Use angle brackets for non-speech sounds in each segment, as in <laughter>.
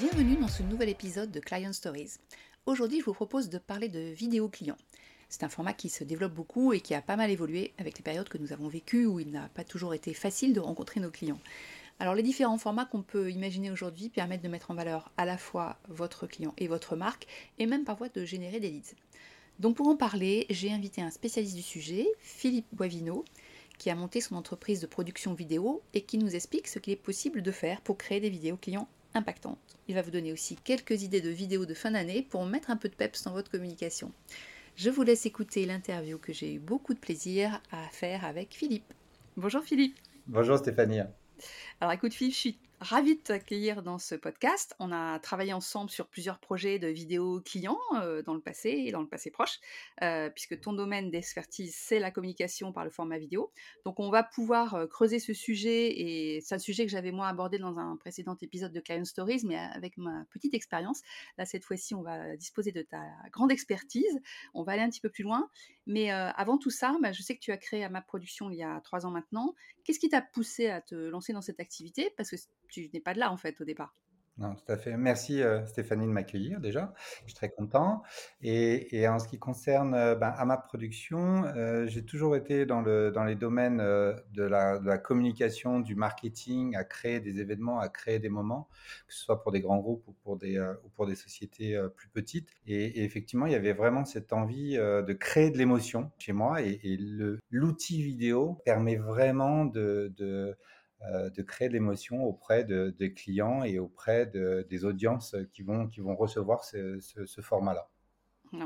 Bienvenue dans ce nouvel épisode de Client Stories. Aujourd'hui, je vous propose de parler de vidéo client. C'est un format qui se développe beaucoup et qui a pas mal évolué avec les périodes que nous avons vécues où il n'a pas toujours été facile de rencontrer nos clients. Alors les différents formats qu'on peut imaginer aujourd'hui permettent de mettre en valeur à la fois votre client et votre marque et même parfois de générer des leads. Donc pour en parler, j'ai invité un spécialiste du sujet, Philippe Boivino, qui a monté son entreprise de production vidéo et qui nous explique ce qu'il est possible de faire pour créer des vidéos clients impactantes. Il va vous donner aussi quelques idées de vidéos de fin d'année pour mettre un peu de peps dans votre communication. Je vous laisse écouter l'interview que j'ai eu beaucoup de plaisir à faire avec Philippe. Bonjour Philippe. Bonjour Stéphanie. Alors écoute Philippe, je suis ravie de t'accueillir dans ce podcast. On a travaillé ensemble sur plusieurs projets de vidéos clients euh, dans le passé et dans le passé proche, euh, puisque ton domaine d'expertise, c'est la communication par le format vidéo. Donc on va pouvoir euh, creuser ce sujet, et c'est un sujet que j'avais moi abordé dans un précédent épisode de Client Stories, mais avec ma petite expérience. Là, cette fois-ci, on va disposer de ta grande expertise. On va aller un petit peu plus loin. Mais avant tout ça, bah, je sais que tu as créé ma production il y a trois ans maintenant. Qu'est-ce qui t'a poussé à te lancer dans cette activité? Parce que tu n'es pas de là en fait au départ. Non, tout à fait. Merci euh, Stéphanie de m'accueillir déjà. Je suis très content. Et, en ce qui concerne euh, ben, à ma production, euh, j'ai toujours été dans, le, dans les domaines de la, communication, du marketing, à créer des événements, à créer des moments, que ce soit pour des grands groupes ou pour des, ou pour des sociétés plus petites. Et, effectivement, il y avait vraiment cette envie de créer de l'émotion chez moi. Et, l'outil vidéo permet vraiment de de créer de l'émotion auprès de, des clients et auprès des audiences qui vont, qui vont recevoir ce, format-là.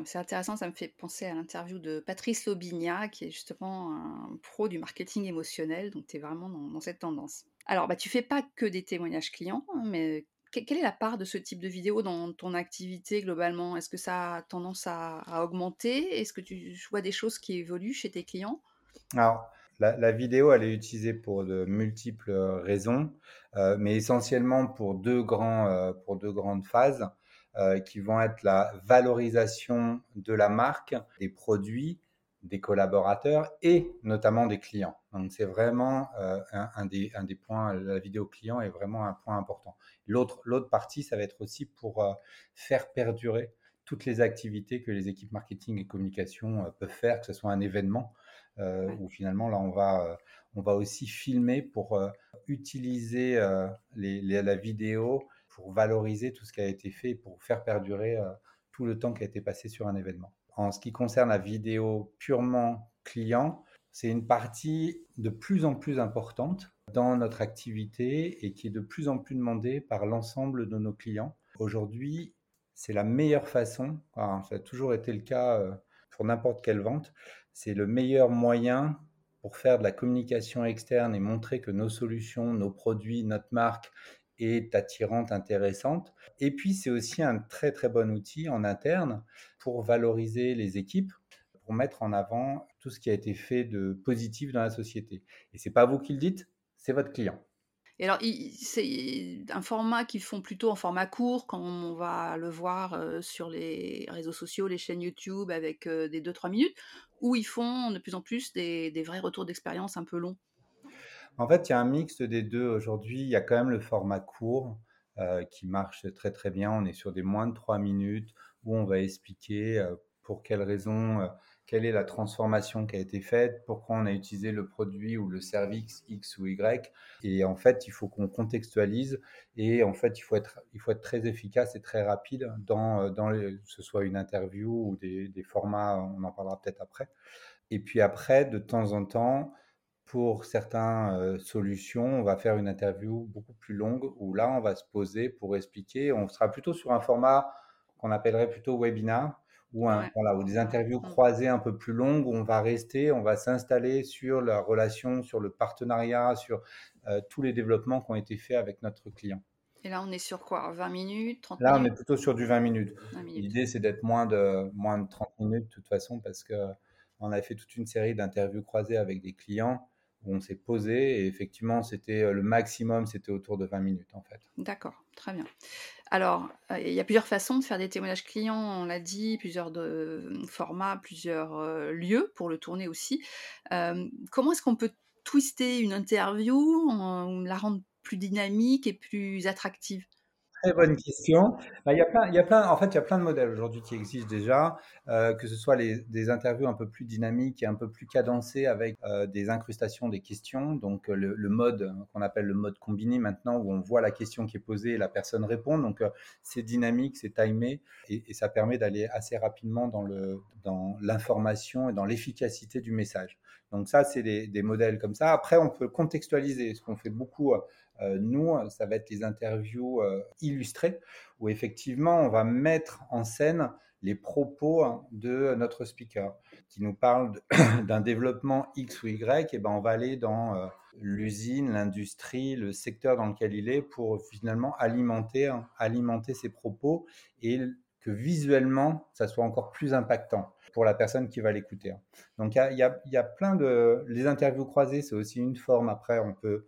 C'est intéressant, ça me fait penser à l'interview de Patrice Lobigna, qui est justement un pro du marketing émotionnel, donc tu es vraiment dans, cette tendance. Alors, bah, tu fais pas que des témoignages clients, hein, mais quelle est la part de ce type de vidéo dans ton activité globalement? Est-ce que ça a tendance à, à augmenter? Est-ce que tu vois des choses qui évoluent chez tes clients? Alors, la, vidéo, elle est utilisée pour de multiples euh, raisons, euh, mais essentiellement pour deux, grands, euh, pour deux grandes phases qui vont être la valorisation de la marque, des produits, des collaborateurs et notamment des clients. Donc c'est vraiment un, des, un, des, points, la vidéo client est vraiment un point important. L'autre, l'autre partie, ça va être aussi pour faire perdurer toutes les activités que les équipes marketing et communication peuvent faire, que ce soit un événement euh, où finalement là on va, euh, on va aussi filmer pour euh, utiliser la vidéo pour valoriser tout ce qui a été fait, pour faire perdurer tout le temps qui a été passé sur un événement. En ce qui concerne la vidéo purement client, c'est une partie de plus en plus importante dans notre activité et qui est de plus en plus demandée par l'ensemble de nos clients. Aujourd'hui, c'est la meilleure façon, ça a toujours été le cas pour n'importe quelle vente, c'est le meilleur moyen pour faire de la communication externe et montrer que nos solutions, nos produits, notre marque est attirante, intéressante. Et puis, c'est aussi un très très bon outil en interne pour valoriser les équipes, pour mettre en avant tout ce qui a été fait de positif dans la société. Et c'est pas vous qui le dites, c'est votre client. Et alors, c'est un format qu'ils font plutôt en format court, quand on va le voir sur les réseaux sociaux, les chaînes YouTube, avec des 2-3 minutes, ou ils font de plus en plus des, vrais retours d'expérience un peu longs En fait, il y a un mix des deux aujourd'hui. Il y a quand même le format court qui marche très très bien. On est sur des moins de 3 minutes où on va expliquer pour quelles raisons quelle est la transformation qui a été faite, pourquoi on a utilisé le produit ou le service X ou Y. Et en fait, il faut qu'on contextualise et en fait, il faut être, il faut être très efficace et très rapide dans, dans que ce soit une interview ou des, des formats, on en parlera peut-être après. Et puis après, de temps en temps, pour certaines euh, solutions, on va faire une interview beaucoup plus longue où là, on va se poser pour expliquer. On sera plutôt sur un format qu'on appellerait plutôt webinar ou, un, voilà, ou des interviews mmh. croisées un peu plus longues où on va rester, on va s'installer sur la relation, sur le partenariat, sur euh, tous les développements qui ont été faits avec notre client. Et là, on est sur quoi? 20 minutes 30 Là, on est plutôt sur du 20 minutes. L'idée, c'est d'être moins de, moins de 30 minutes de toute façon parce qu'on a fait toute une série d'interviews croisées avec des clients où on s'est posé et effectivement, c'était euh, le maximum, c'était autour de 20 minutes en fait. D'accord, très bien. Alors, euh, il y a plusieurs façons de faire des témoignages clients, on l'a dit, plusieurs euh, formats, plusieurs lieux pour le tourner aussi. comment est-ce qu'on peut twister une interview, la rendre plus dynamique et plus attractive? Très bonne question. Bah, il y a plein, il y a plein, en fait, il y a plein de modèles aujourd'hui qui existent déjà, euh, que ce soit des interviews un peu plus dynamiques et un peu plus cadencées avec euh, des incrustations des questions. Donc le, le mode qu'on appelle le mode combiné maintenant, où on voit la question qui est posée et la personne répond. Donc c'est dynamique, c'est timé et, ça permet d'aller assez rapidement dans l'information et dans l'efficacité du message. Donc ça, c'est des, modèles comme ça. Après, on peut contextualiser, ce qu'on fait beaucoup euh, nous, ça va être les interviews euh, illustrées, où effectivement, on va mettre en scène les propos hein, de notre speaker, qui nous parle <coughs> d'un développement X ou Y, et ben on va aller dans euh, l'usine, l'industrie, le secteur dans lequel il est pour finalement alimenter, hein, alimenter ses propos et que visuellement, ça soit encore plus impactant pour la personne qui va l'écouter. Hein. Donc, il y, y, a plein de... Les interviews croisées, c'est aussi une forme. Après, on peut euh,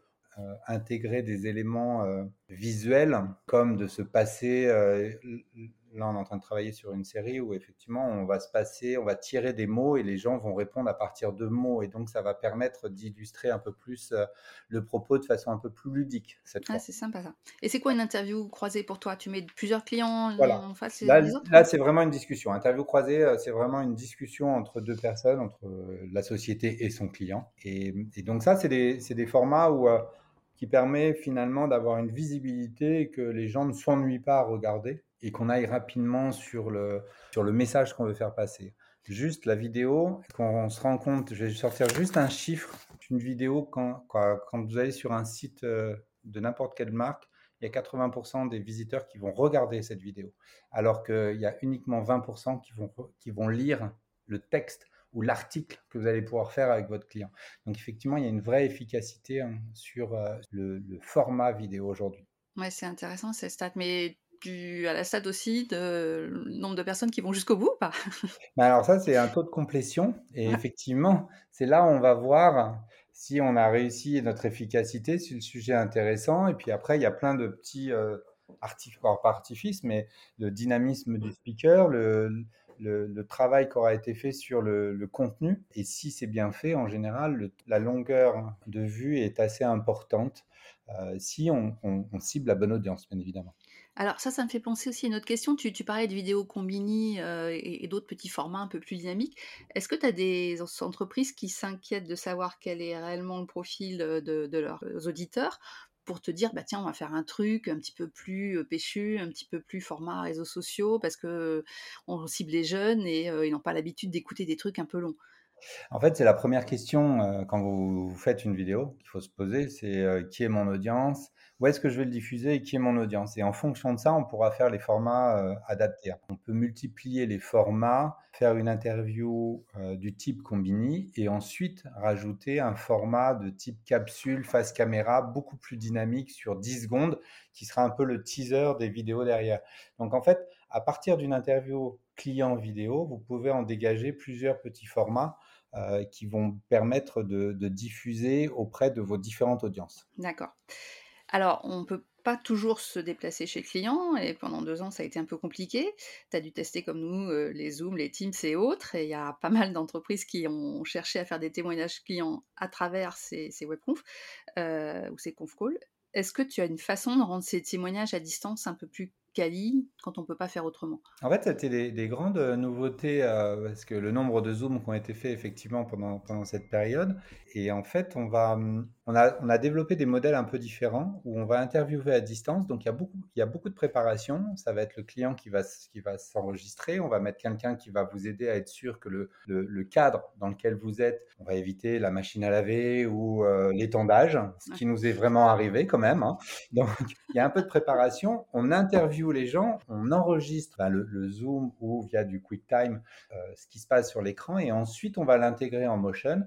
intégrer des éléments euh, visuels, comme de se passer. Euh, là, on est en train de travailler sur une série où effectivement, on va se passer, on va tirer des mots et les gens vont répondre à partir de mots. Et donc, ça va permettre d'illustrer un peu plus le propos de façon un peu plus ludique. Cette ah, c'est sympa ça. Et c'est quoi une interview croisée pour toi? Tu mets plusieurs clients en face Là, là c'est vraiment une discussion. Interview croisée, c'est vraiment une discussion entre deux personnes, entre la société et son client. Et, et donc, ça, c'est des, des, formats où qui permet finalement d'avoir une visibilité que les gens ne s'ennuient pas à regarder et qu'on aille rapidement sur le, sur le message qu'on veut faire passer. Juste la vidéo, quand on se rend compte, je vais sortir juste un chiffre, une vidéo, quand, quand vous allez sur un site euh, de n'importe quelle marque, il y a 80% des visiteurs qui vont regarder cette vidéo, alors qu'il y a uniquement 20% qui vont, qui vont lire le texte ou l'article que vous allez pouvoir faire avec votre client. Donc effectivement, il y a une vraie efficacité hein, sur euh, le, format vidéo aujourd'hui. Ouais, c'est intéressant ces stats, mais tu as la stat aussi de nombre de personnes qui vont jusqu'au bout pas? <laughs> Bah, Alors ça, c'est un taux de complétion. Et effectivement, c'est là où on va voir si on a réussi notre efficacité, si le sujet est intéressant. Et puis après, il y a plein de petits euh, artifices, pas artifices, mais le dynamisme du speaker, le, le, travail qui aura été fait sur le, contenu. Et si c'est bien fait, en général, la longueur de vue est assez importante euh, si on, cible la bonne audience, bien évidemment. Alors ça, ça me fait penser aussi à une autre question. Tu, parlais de vidéos combini euh, et, d'autres petits formats un peu plus dynamiques. Est-ce que tu as des entreprises qui s'inquiètent de savoir quel est réellement le profil de leurs auditeurs pour te dire bah tiens on va faire un truc un petit peu plus péchu, un petit peu plus format réseaux sociaux parce que on cible les jeunes et ils n'ont pas l'habitude d'écouter des trucs un peu longs. En fait, c'est la première question quand vous, faites une vidéo qu'il faut se poser, c'est qui est mon audience? Où est-ce que je vais le diffuser et qui est mon audience. Et en fonction de ça, on pourra faire les formats euh, adaptés. On peut multiplier les formats, faire une interview euh, du type Combini et ensuite rajouter un format de type capsule, face caméra, beaucoup plus dynamique sur 10 secondes, qui sera un peu le teaser des vidéos derrière. Donc en fait, à partir d'une interview client vidéo, vous pouvez en dégager plusieurs petits formats euh, qui vont permettre de, de diffuser auprès de vos différentes audiences. D'accord. Alors, on peut pas toujours se déplacer chez le client et pendant deux ans, ça a été un peu compliqué. Tu as dû tester comme nous euh, les Zoom, les Teams et autres et il y a pas mal d'entreprises qui ont cherché à faire des témoignages clients à travers ces, webconf euh, ou ces conf calls. Est-ce que tu as une façon de rendre ces témoignages à distance un peu plus quali quand on peut pas faire autrement? En fait, c'était des, des, grandes nouveautés euh, parce que le nombre de Zooms qui ont été faits effectivement pendant, pendant cette période. Et en fait, on, va, on, a, on a développé des modèles un peu différents où on va interviewer à distance. Donc, il y a beaucoup, il y a beaucoup de préparation. Ça va être le client qui va, qui va s'enregistrer. On va mettre quelqu'un qui va vous aider à être sûr que le, le, cadre dans lequel vous êtes, on va éviter la machine à laver ou euh, l'étendage, ce qui nous est vraiment arrivé quand même. Hein. <laughs> Donc, il y a un peu de préparation. On interviewe les gens, on enregistre ben, le, Zoom ou via du QuickTime euh, ce qui se passe sur l'écran et ensuite on va l'intégrer en Motion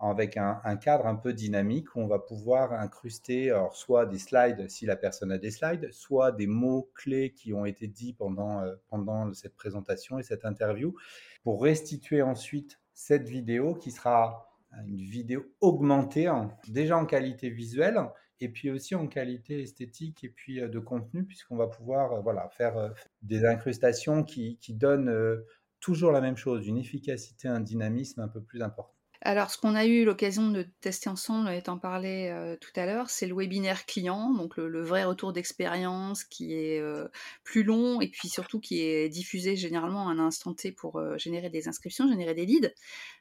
avec un, cadre un peu dynamique où on va pouvoir incruster soit des slides si la personne a des slides, soit des mots-clés qui ont été dits pendant, euh, cette présentation et cette interview pour restituer ensuite cette vidéo qui sera une vidéo augmentée, déjà en qualité visuelle et puis aussi en qualité esthétique et puis euh, de contenu puisqu'on va pouvoir euh, voilà, faire des incrustations qui, qui donnent toujours la même chose, une efficacité, un dynamisme un peu plus important. Alors, ce qu'on a eu l'occasion de tester ensemble t'en parlais, heu, tout à l'heure, c'est le webinaire client, donc le vrai retour d'expérience qui est, heu, plus long et puis surtout qui est diffusé généralement à un instant T pour, heu, générer des inscriptions, générer des leads.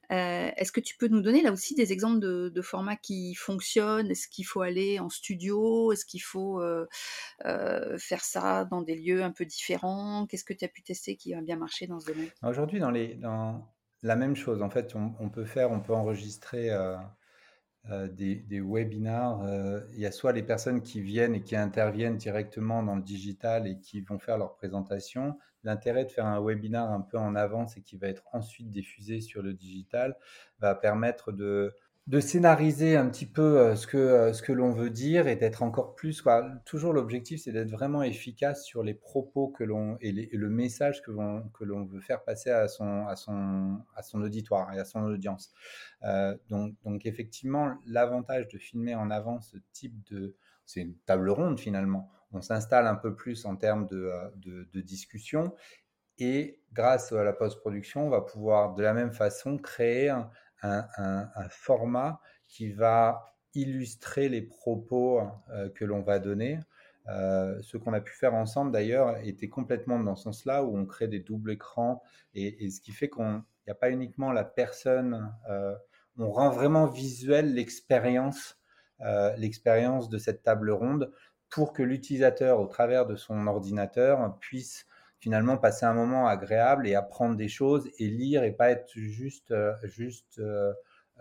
Est-ce que tu peux nous donner là aussi des exemples de de formats qui fonctionnent? Est-ce qu'il faut aller en studio? Est-ce qu'il faut, faire ça dans des lieux un peu différents? Qu'est-ce que tu as pu tester qui a bien marché dans ce domaine? Aujourd'hui, dans les dans la même chose, en fait, on peut faire on peut enregistrer, heu heu, des des webinars, heu, il y a soit les personnes qui viennent et qui interviennent directement dans le digital et qui vont faire leur présentation. L'intérêt de faire un webinar un peu en avance et qui va être ensuite diffusé sur le digital, va permettre de de scénariser un petit peu, heu, ce que, heu, ce que l'on veut dire et d'être encore plus quoi toujours l'objectif, c'est d'être vraiment efficace sur les propos que l'on et le message que l'on que l'on veut faire passer à son à son à son auditoire et à son audience. Heu, donc donc effectivement, l'avantage de filmer en avance ce type de c'est une table ronde finalement. On s'installe un peu plus en termes de, de de discussion et grâce à la post-production, on va pouvoir de la même façon créer un un, un, format qui va illustrer les propos euh, que l'on va donner. Euh, ce qu'on a pu faire ensemble d'ailleurs était complètement dans ce sens-là où on crée des doubles écrans et, ce qui fait qu'on n'y a pas uniquement la personne, euh, on rend vraiment visuel l'expérience, l'expérience de cette table ronde pour que l'utilisateur, au travers de son ordinateur, puisse finalement passer un moment agréable et apprendre des choses et lire et pas être juste, euh, juste euh,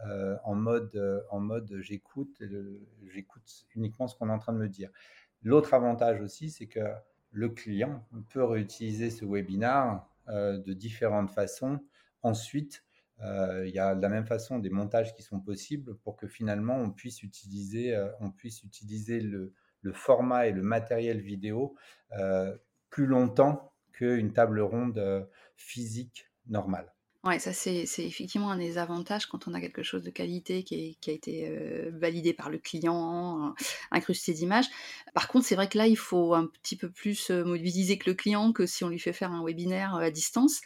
euh, en mode, en mode j'écoute, j'écoute uniquement ce qu'on est en train de me dire. L'autre avantage aussi, c'est que le client peut réutiliser ce webinar de différentes façons. Ensuite, il y a de la même façon des montages qui sont possibles pour que finalement on puisse utiliser, on puisse utiliser le, format et le matériel vidéo plus longtemps qu'une table ronde euh, physique normale. Ouais, ça c'est effectivement un des avantages quand on a quelque chose de qualité qui, a été euh, validé par le client, incrusté d'images. Par contre, c'est vrai que là, il faut un petit peu plus euh, mobiliser que le client que si on lui fait faire un webinaire à distance.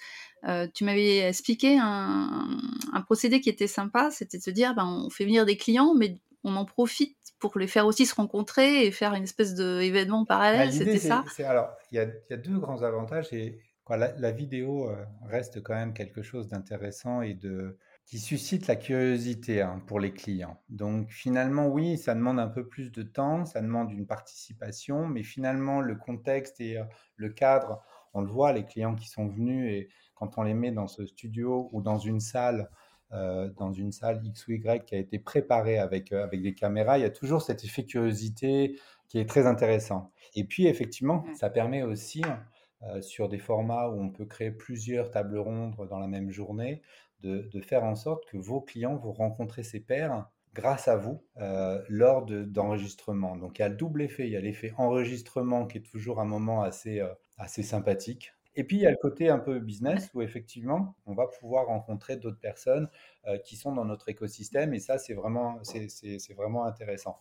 Euh, tu m'avais expliqué un, un, procédé qui était sympa, c'était de se dire, ben, on fait venir des clients, mais on en profite pour les faire aussi se rencontrer et faire une espèce d'événement parallèle, bah, c'était ça? Alors, il y, y a, deux grands avantages et Quoi, la, la, vidéo euh, reste quand même quelque chose d'intéressant et de qui suscite la curiosité hein, pour les clients. Donc finalement, oui, ça demande un peu plus de temps, ça demande une participation, mais finalement, le contexte et euh, le cadre, on le voit, les clients qui sont venus et quand on les met dans ce studio ou dans une salle, euh, dans une salle X ou Y qui a été préparée avec, euh, avec des caméras, il y a toujours cet effet curiosité qui est très intéressant. Et puis effectivement, ça permet aussi euh, sur des formats où on peut créer plusieurs tables rondes dans la même journée, de, de faire en sorte que vos clients vont rencontrer ces pairs grâce à vous lors d'enregistrement. De, Donc il y a le double effet, il y a l'effet enregistrement qui est toujours un moment assez, assez sympathique. Et puis il y a le côté un peu business où effectivement on va pouvoir rencontrer d'autres personnes euh, qui sont dans notre écosystème et ça c'est vraiment, c'est vraiment intéressant.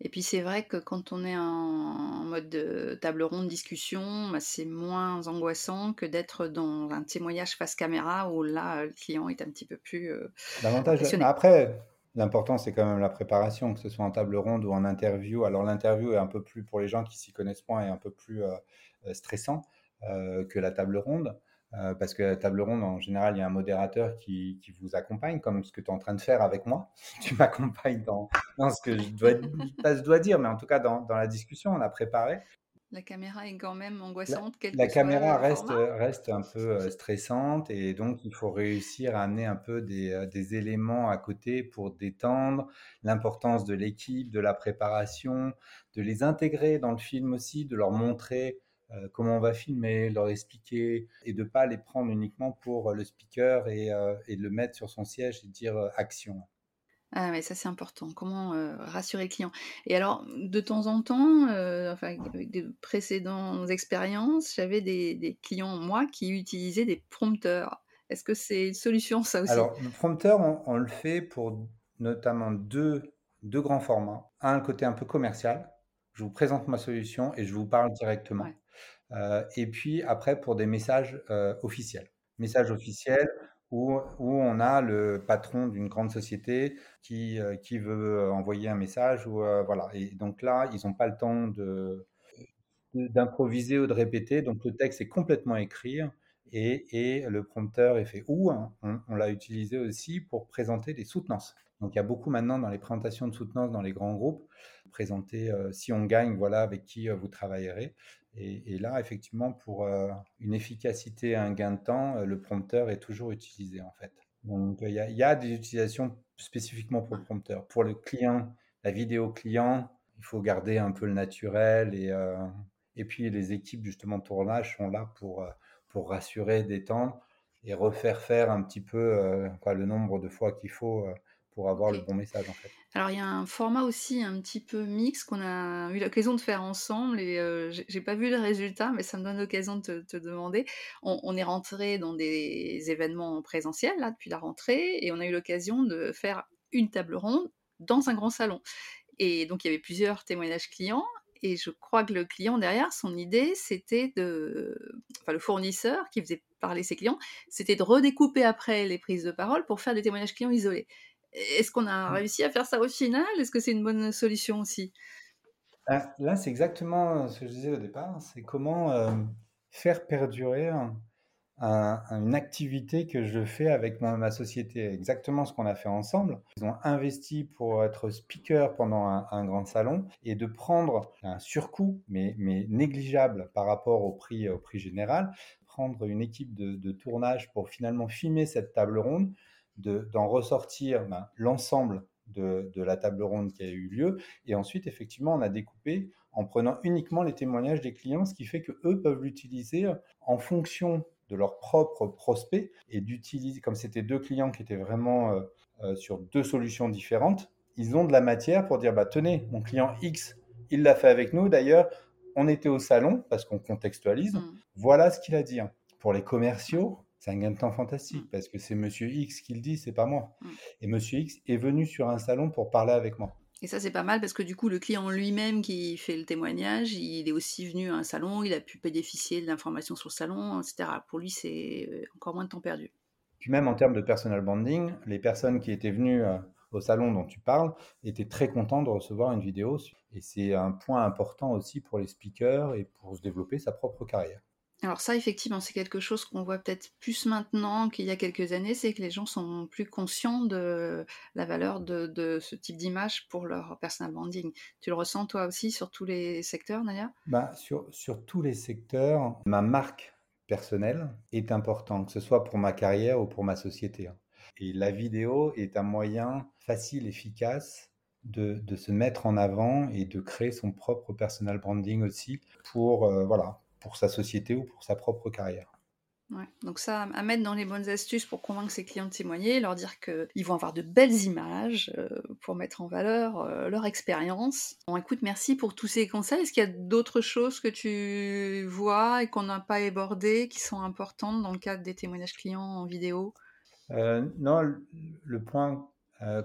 Et puis c'est vrai que quand on est en mode de table ronde discussion, bah, c'est moins angoissant que d'être dans un témoignage face caméra où là le client est un petit peu plus euh, L'avantage après l'important c'est quand même la préparation que ce soit en table ronde ou en interview. Alors l'interview est un peu plus pour les gens qui s'y connaissent moins est un peu plus euh, stressant euh, que la table ronde. Euh, parce que la table ronde, en général, il y a un modérateur qui, qui vous accompagne, comme ce que tu es en train de faire avec moi. <laughs> tu m'accompagnes dans, dans, ce que je dois, pas je dois dire, mais en tout cas dans, dans, la discussion, on a préparé. La caméra est quand même angoissante. La, la caméra reste, reste un peu stressante et donc il faut réussir à amener un peu des, des éléments à côté pour détendre l'importance de l'équipe, de la préparation, de les intégrer dans le film aussi, de leur montrer euh, comment on va filmer, leur expliquer et de ne pas les prendre uniquement pour le speaker et, euh, et le mettre sur son siège et dire euh, action. Ah ouais, ça c'est important. Comment euh, rassurer le client Et alors, de temps en temps, euh, enfin, avec des précédentes expériences, j'avais des, des, clients, moi, qui utilisaient des prompteurs. Est-ce que c'est une solution, ça aussi? Alors, le prompteur, on, on, le fait pour notamment deux, deux grands formats. Un côté un peu commercial. Je vous présente ma solution et je vous parle directement. Ouais. Euh, et puis après, pour des messages euh, officiels. Messages officiels où, où on a le patron d'une grande société qui, qui veut envoyer un message. Ou, voilà. Et donc là, ils n'ont pas le temps de, d'improviser ou de répéter. Donc le texte est complètement écrit et, et le prompteur est fait. Ou hein, on, l'a utilisé aussi pour présenter des soutenances. Donc il y a beaucoup maintenant dans les présentations de soutenances dans les grands groupes, présenter euh, si on gagne, voilà avec qui euh, vous travaillerez. Et, là, effectivement, pour euh, une efficacité et un gain de temps, le prompteur est toujours utilisé en fait. Donc il y, a, des utilisations spécifiquement pour le prompteur. Pour le client, la vidéo client, il faut garder un peu le naturel et, et puis les équipes justement de tournage sont là pour, euh, pour rassurer, détendre et refaire faire un petit peu euh, le nombre de fois qu'il faut euh, pour avoir le bon message en fait. Alors il y a un format aussi un petit peu mix qu'on a eu l'occasion de faire ensemble et j'ai pas vu le résultat mais ça me donne l'occasion de te, demander. On, est rentré dans des événements présentiels là depuis la rentrée et on a eu l'occasion de faire une table ronde dans un grand salon. Et donc il y avait plusieurs témoignages clients et je crois que le client derrière, son idée, c'était de. Enfin, le fournisseur qui faisait parler ses clients, c'était de redécouper après les prises de parole pour faire des témoignages clients isolés. Est-ce qu'on a mmh. réussi à faire ça au final? Est-ce que c'est une bonne solution aussi? Ah, Là, c'est exactement ce que je disais au départ c'est comment euh, faire perdurer une activité que je fais avec ma société, exactement ce qu'on a fait ensemble. Ils ont investi pour être speaker pendant un, grand salon et de prendre un surcoût, mais, mais, négligeable par rapport au prix, au prix général, prendre une équipe de, tournage pour finalement filmer cette table ronde, d'en ressortir ben, l'ensemble de, de, la table ronde qui a eu lieu. Et ensuite, effectivement, on a découpé en prenant uniquement les témoignages des clients, ce qui fait que eux peuvent l'utiliser en fonction de leurs propres prospects et d'utiliser, comme c'était deux clients qui étaient vraiment euh, euh, sur deux solutions différentes, ils ont de la matière pour dire, bah, tenez, mon client X, il l'a fait avec nous. D'ailleurs, on était au salon parce qu'on contextualise. Mm. Voilà ce qu'il a dit. Hein. Pour les commerciaux, c'est un gain de temps fantastique mm. parce que c'est Monsieur X qui le dit, c'est pas moi. Mm. Et Monsieur X est venu sur un salon pour parler avec moi. Et ça, c'est pas mal parce que du coup, le client lui-même qui fait le témoignage, il est aussi venu à un salon, il a pu bénéficier de l'information sur le salon, etc. Pour lui, c'est euh, encore moins de temps perdu. Puis même en termes de personal branding, les personnes qui étaient venues euh, au salon dont tu parles étaient très contents de recevoir une vidéo. Et c'est un point important aussi pour les speakers et pour se développer sa propre carrière. Alors ça, effectivement, c'est quelque chose qu'on voit peut-être plus maintenant qu'il y a quelques années, c'est que les gens sont plus conscients de la valeur de, ce type d'image pour leur personal branding. Tu le ressens toi aussi sur tous les secteurs, Naya? Bah, sur, sur tous les secteurs, ma marque personnelle est importante, que ce soit pour ma carrière ou pour ma société. Hein. Et la vidéo est un moyen facile, efficace de, de, se mettre en avant et de créer son propre personal branding aussi pour, euh, voilà, pour sa société ou pour sa propre carrière. Ouais, donc ça, à mettre dans les bonnes astuces pour convaincre ses clients de témoigner, leur dire qu'ils vont avoir de belles images euh, pour mettre en valeur euh, leur expérience. Bon, écoute, merci pour tous ces conseils. Est-ce qu'il y a d'autres choses que tu vois et qu'on n'a pas abordées qui sont importantes dans le cadre des témoignages clients en vidéo? Euh, Non, le point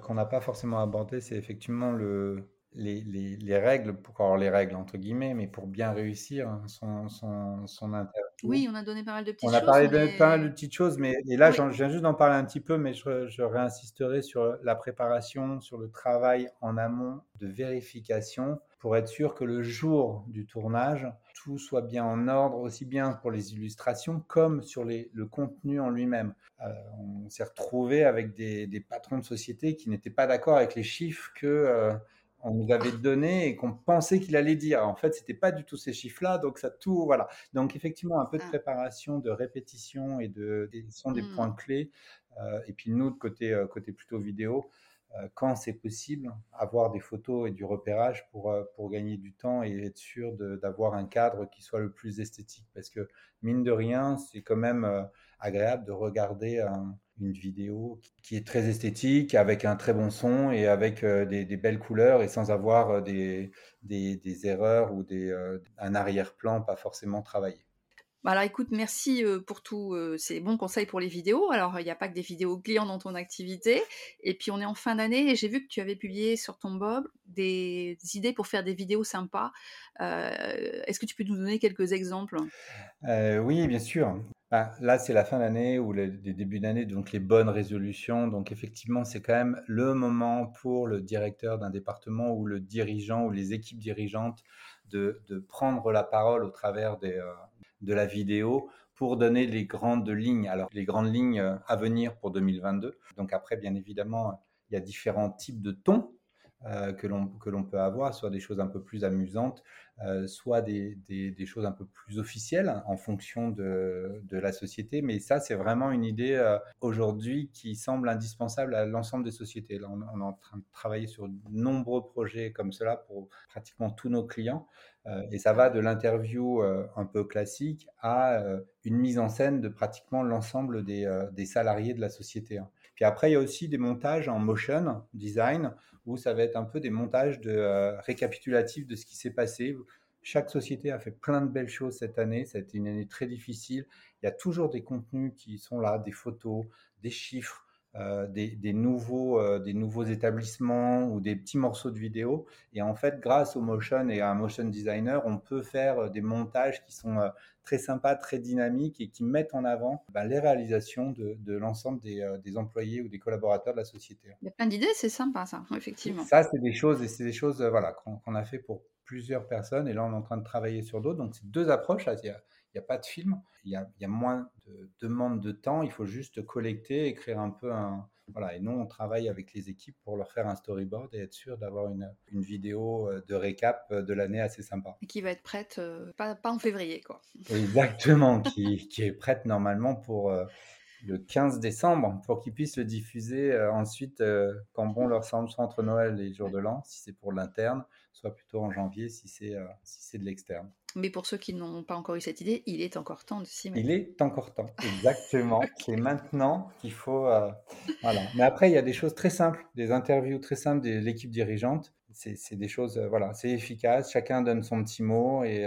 qu'on n'a pas forcément abordé, c'est effectivement le, les, les, les, règles, pour avoir les règles entre guillemets, mais pour bien réussir hein, son, son, son interview. Oui, on a donné pas mal de petites choses. On a parlé de pas mal de petites choses, mais et là, je viens juste d'en parler un petit peu, mais je, je, réinsisterai sur la préparation, sur le travail en amont de vérification pour être sûr que le jour du tournage, tout soit bien en ordre, aussi bien pour les illustrations comme sur les, le contenu en lui-même. Euh, on s'est retrouvé avec des, des, patrons de société qui n'étaient pas d'accord avec les chiffres que euh, on nous avait donné et qu'on pensait qu'il allait dire. En fait, c'était pas du tout ces chiffres-là, donc ça tout, voilà. Donc effectivement, un peu de préparation, de répétition et de, sont des mmh. points clés. Euh, et puis nous, de côté, euh, côté plutôt vidéo, euh, quand c'est possible, avoir des photos et du repérage pour, pour gagner du temps et être sûr d'avoir un cadre qui soit le plus esthétique. Parce que mine de rien, c'est quand même agréable de regarder un, une vidéo qui est très esthétique, avec un très bon son et avec euh, des, belles couleurs et sans avoir euh, des, des, erreurs ou des, euh, un arrière-plan pas forcément travaillé. Bah alors écoute, merci pour tous ces bons conseils pour les vidéos. Alors il n'y a pas que des vidéos clients dans ton activité. Et puis on est en fin d'année et j'ai vu que tu avais publié sur ton blog des, idées pour faire des vidéos sympas. Est-ce que tu peux nous donner quelques exemples? Oui, bien sûr. Bah, là, c'est la fin d'année ou les, débuts d'année, donc les bonnes résolutions. Donc effectivement, c'est quand même le moment pour le directeur d'un département ou le dirigeant ou les équipes dirigeantes de, prendre la parole au travers euh, de la vidéo pour donner les grandes lignes. Alors, les grandes lignes euh, à venir pour 2022. Donc après, bien évidemment, il y a différents types de tons euh, que l'on peut avoir, soit des choses un peu plus amusantes, euh, soit des, des, choses un peu plus officielles en fonction de, de la société. Mais ça, c'est vraiment une idée euh, aujourd'hui qui semble indispensable à l'ensemble des sociétés. On, est en train de travailler sur de nombreux projets comme cela pour pratiquement tous nos clients. Euh, et ça va de l'interview un peu classique à une mise en scène de pratiquement l'ensemble des, des, salariés de la société. Hein. Puis après, il y a aussi des montages en motion design où ça va être un peu des montages de, euh, récapitulatifs de ce qui s'est passé. Chaque société a fait plein de belles choses cette année. Ça a été une année très difficile. Il y a toujours des contenus qui sont là, des photos, des chiffres, euh, des, des, nouveaux, euh, des nouveaux établissements ou des petits morceaux de vidéo. Et en fait, grâce au motion et à un motion designer, on peut faire euh, des montages qui sont euh, très sympas, très dynamiques et qui mettent en avant ben, les réalisations de, de l'ensemble des, des, employés ou des collaborateurs de la société. Il y a plein d'idées, c'est sympa ça, effectivement. Ça, c'est des choses et c'est des choses voilà, qu'on qu a fait pour plusieurs personnes et là, on est en train de travailler sur d'autres. Donc, c'est deux approches. Il y a, il n'y a pas de film, il y a, il y a, moins de demande de temps, il faut juste collecter, écrire un peu un... Voilà, et nous, on travaille avec les équipes pour leur faire un storyboard et être sûr d'avoir une, une, vidéo euh, de récap de l'année assez sympa. Et qui va être prête, euh, pas, pas, en février, quoi. Exactement, qui, qui, est prête normalement pour... Euh, le 15 décembre pour qu'ils puissent le diffuser euh, ensuite euh, quand bon leur semble, soit entre Noël et les jours de l'an, si c'est pour l'interne, soit plutôt en janvier si c'est euh, si c'est de l'externe. Mais pour ceux qui n'ont pas encore eu cette idée, il est encore temps de s'y mettre. Il est encore temps, <laughs> exactement. okay. C'est maintenant qu'il faut. Voilà. Mais après, il y a des choses très simples, des interviews très simples de l'équipe dirigeante. C'est des choses, voilà, c'est efficace. Chacun donne son petit mot et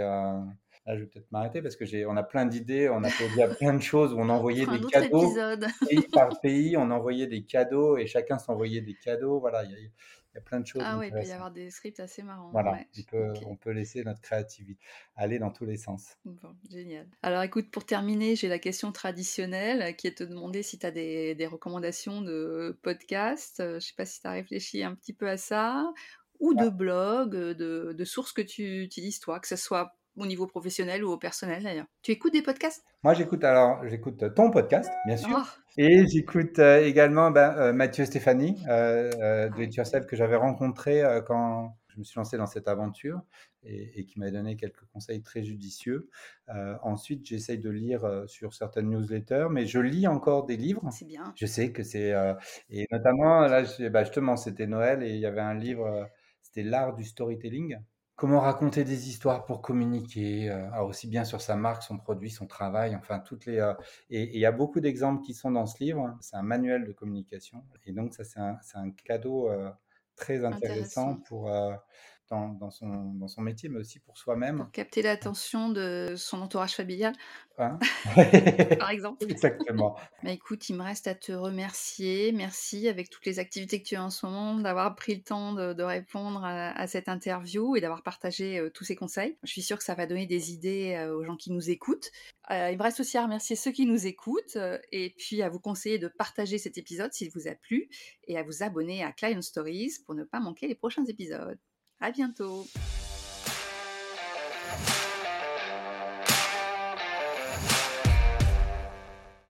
Là, je vais peut-être m'arrêter parce que j'ai, on a plein d'idées, on a plein de choses où on <laughs> envoyait des cadeaux <laughs> pays par pays, on envoyait des cadeaux et chacun s'envoyait des cadeaux. Voilà, il y a, il y a plein de choses. Ah oui, il peut y avoir des scripts assez marrants. Voilà, ouais. on, peut, okay. on peut laisser notre créativité aller dans tous les sens. Bon, génial. Alors écoute, pour terminer, j'ai la question traditionnelle qui est de te demander si tu as des, des, recommandations de podcasts. Je ne sais pas si tu as réfléchi un petit peu à ça ou de blogs, de, de sources que tu utilises toi, que ce soit au niveau professionnel ou au personnel d'ailleurs. Tu écoutes des podcasts? Moi, j'écoute alors, j'écoute ton podcast, bien sûr, oh. et j'écoute euh, également ben, euh, Mathieu Stéphanie euh, de It Yourself que j'avais rencontré quand je me suis lancé dans cette aventure et, et qui m'a donné quelques conseils très judicieux. Ensuite, j'essaye de lire sur certaines newsletters, mais je lis encore des livres. C'est bien. Je sais que c'est et notamment là, bah, justement, c'était Noël et il y avait un livre, c'était l'art du storytelling comment raconter des histoires pour communiquer, euh, aussi bien sur sa marque, son produit, son travail, enfin toutes les. Euh, et il y a beaucoup d'exemples qui sont dans ce livre. C'est un manuel de communication. Et donc ça, c'est un, un, cadeau euh, très intéressant, intéressant. pour dans, dans, son, dans son métier, mais aussi pour soi-même. Pour capter l'attention de son entourage familial, hein <laughs> par exemple. Exactement. Mais <laughs> écoute, il me reste à te remercier. Merci avec toutes les activités que tu as en ce moment, d'avoir pris le temps de, de répondre à, à, cette interview et d'avoir partagé euh, tous ces conseils. Je suis sûre que ça va donner des idées euh, aux gens qui nous écoutent. Euh, il me reste aussi à remercier ceux qui nous écoutent et puis à vous conseiller de partager cet épisode s'il vous a plu et à vous abonner à Client Stories pour ne pas manquer les prochains épisodes. À bientôt